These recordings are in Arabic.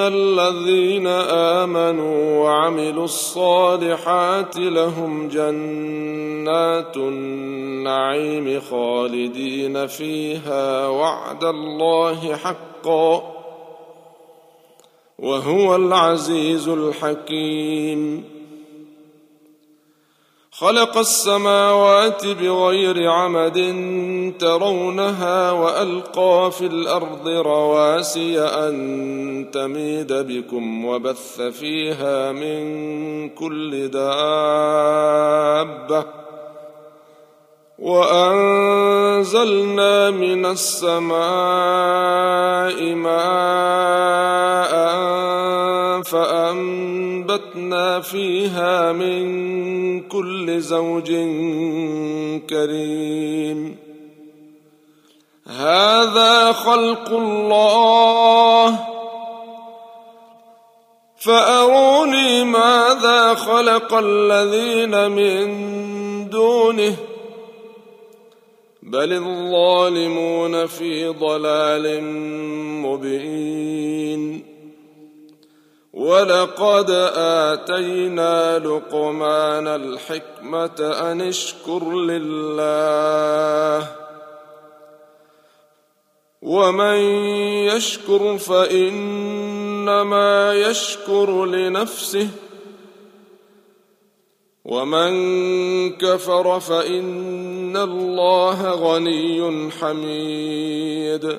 ان الذين امنوا وعملوا الصالحات لهم جنات النعيم خالدين فيها وعد الله حقا وهو العزيز الحكيم خلق السماوات بغير عمد ترونها وألقى في الأرض رواسي أن تميد بكم وبث فيها من كل دابة وأنزلنا من السماء ماء فانبتنا فيها من كل زوج كريم. هذا خلق الله. فأروني ماذا خلق الذين من دونه. بل الظالمون في ضلال مبين. ولقد آتينا لقمان الحكمة أن اشكر لله. ومن يشكر فإنما يشكر لنفسه. ومن كفر فإن الله غني حميد.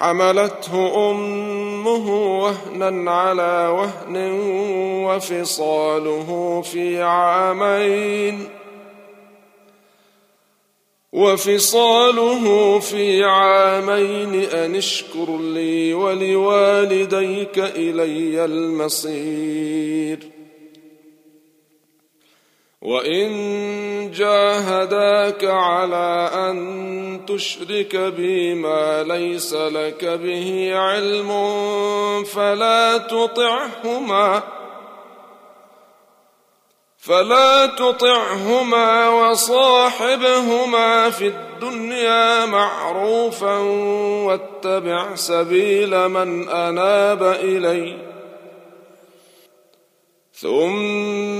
حملته أمه وهنا على وهن وفصاله في عامين وفصاله في عامين أن اشكر لي ولوالديك إلي المصير وان جاهداك على ان تشرك بي ما ليس لك به علم فلا تطعهما فلا تطعهما وصاحبهما في الدنيا معروفا واتبع سبيل من اناب الي ثم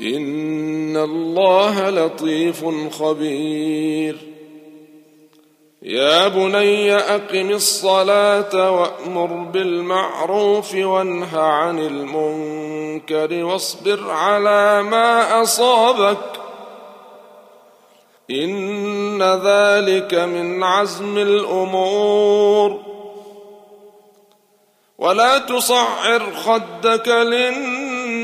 إن الله لطيف خبير. يا بني أقم الصلاة وأمر بالمعروف وانه عن المنكر واصبر على ما أصابك ان ذلك من عزم الأمور. ولا تصعر خدك للناس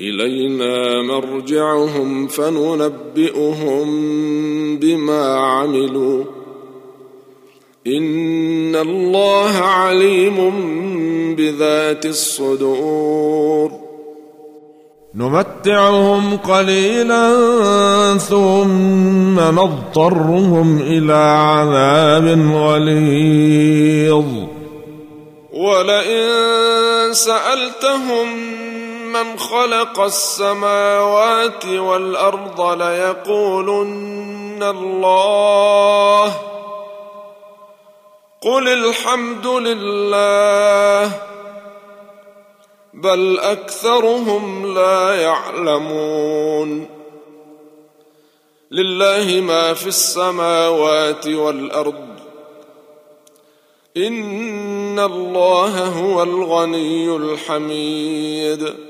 إلينا مرجعهم فننبئهم بما عملوا. إن الله عليم بذات الصدور. نمتعهم قليلا ثم نضطرهم إلى عذاب غليظ. ولئن سألتهم من خلق السماوات والأرض ليقولن الله. قل الحمد لله. بل أكثرهم لا يعلمون. لله ما في السماوات والأرض. إن الله هو الغني الحميد.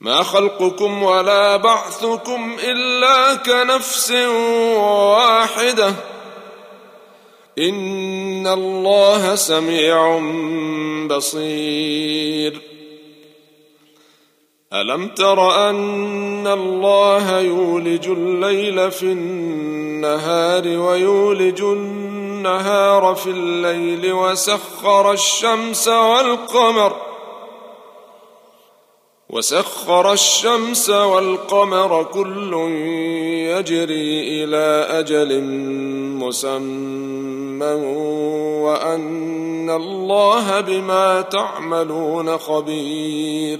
ما خلقكم ولا بعثكم إلا كنفس واحدة. إن الله سميع بصير. ألم تر أن الله يولج الليل في النهار ويولج النهار في الليل وسخر الشمس والقمر وسخر الشمس والقمر كل يجري إلى أجل مسمى وأن الله بما تعملون خبير.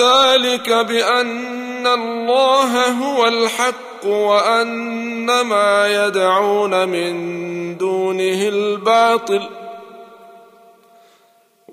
ذلك بأن الله هو الحق وأن ما يدعون من دونه الباطل.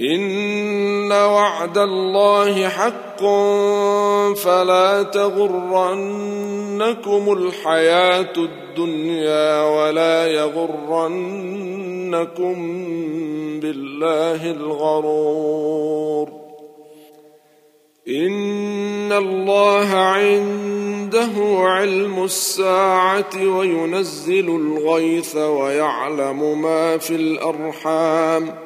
إن وعد الله حق فلا تغرنكم الحياة الدنيا ولا يغرنكم بالله الغرور. إن الله عنده علم الساعة وينزل الغيث ويعلم ما في الأرحام.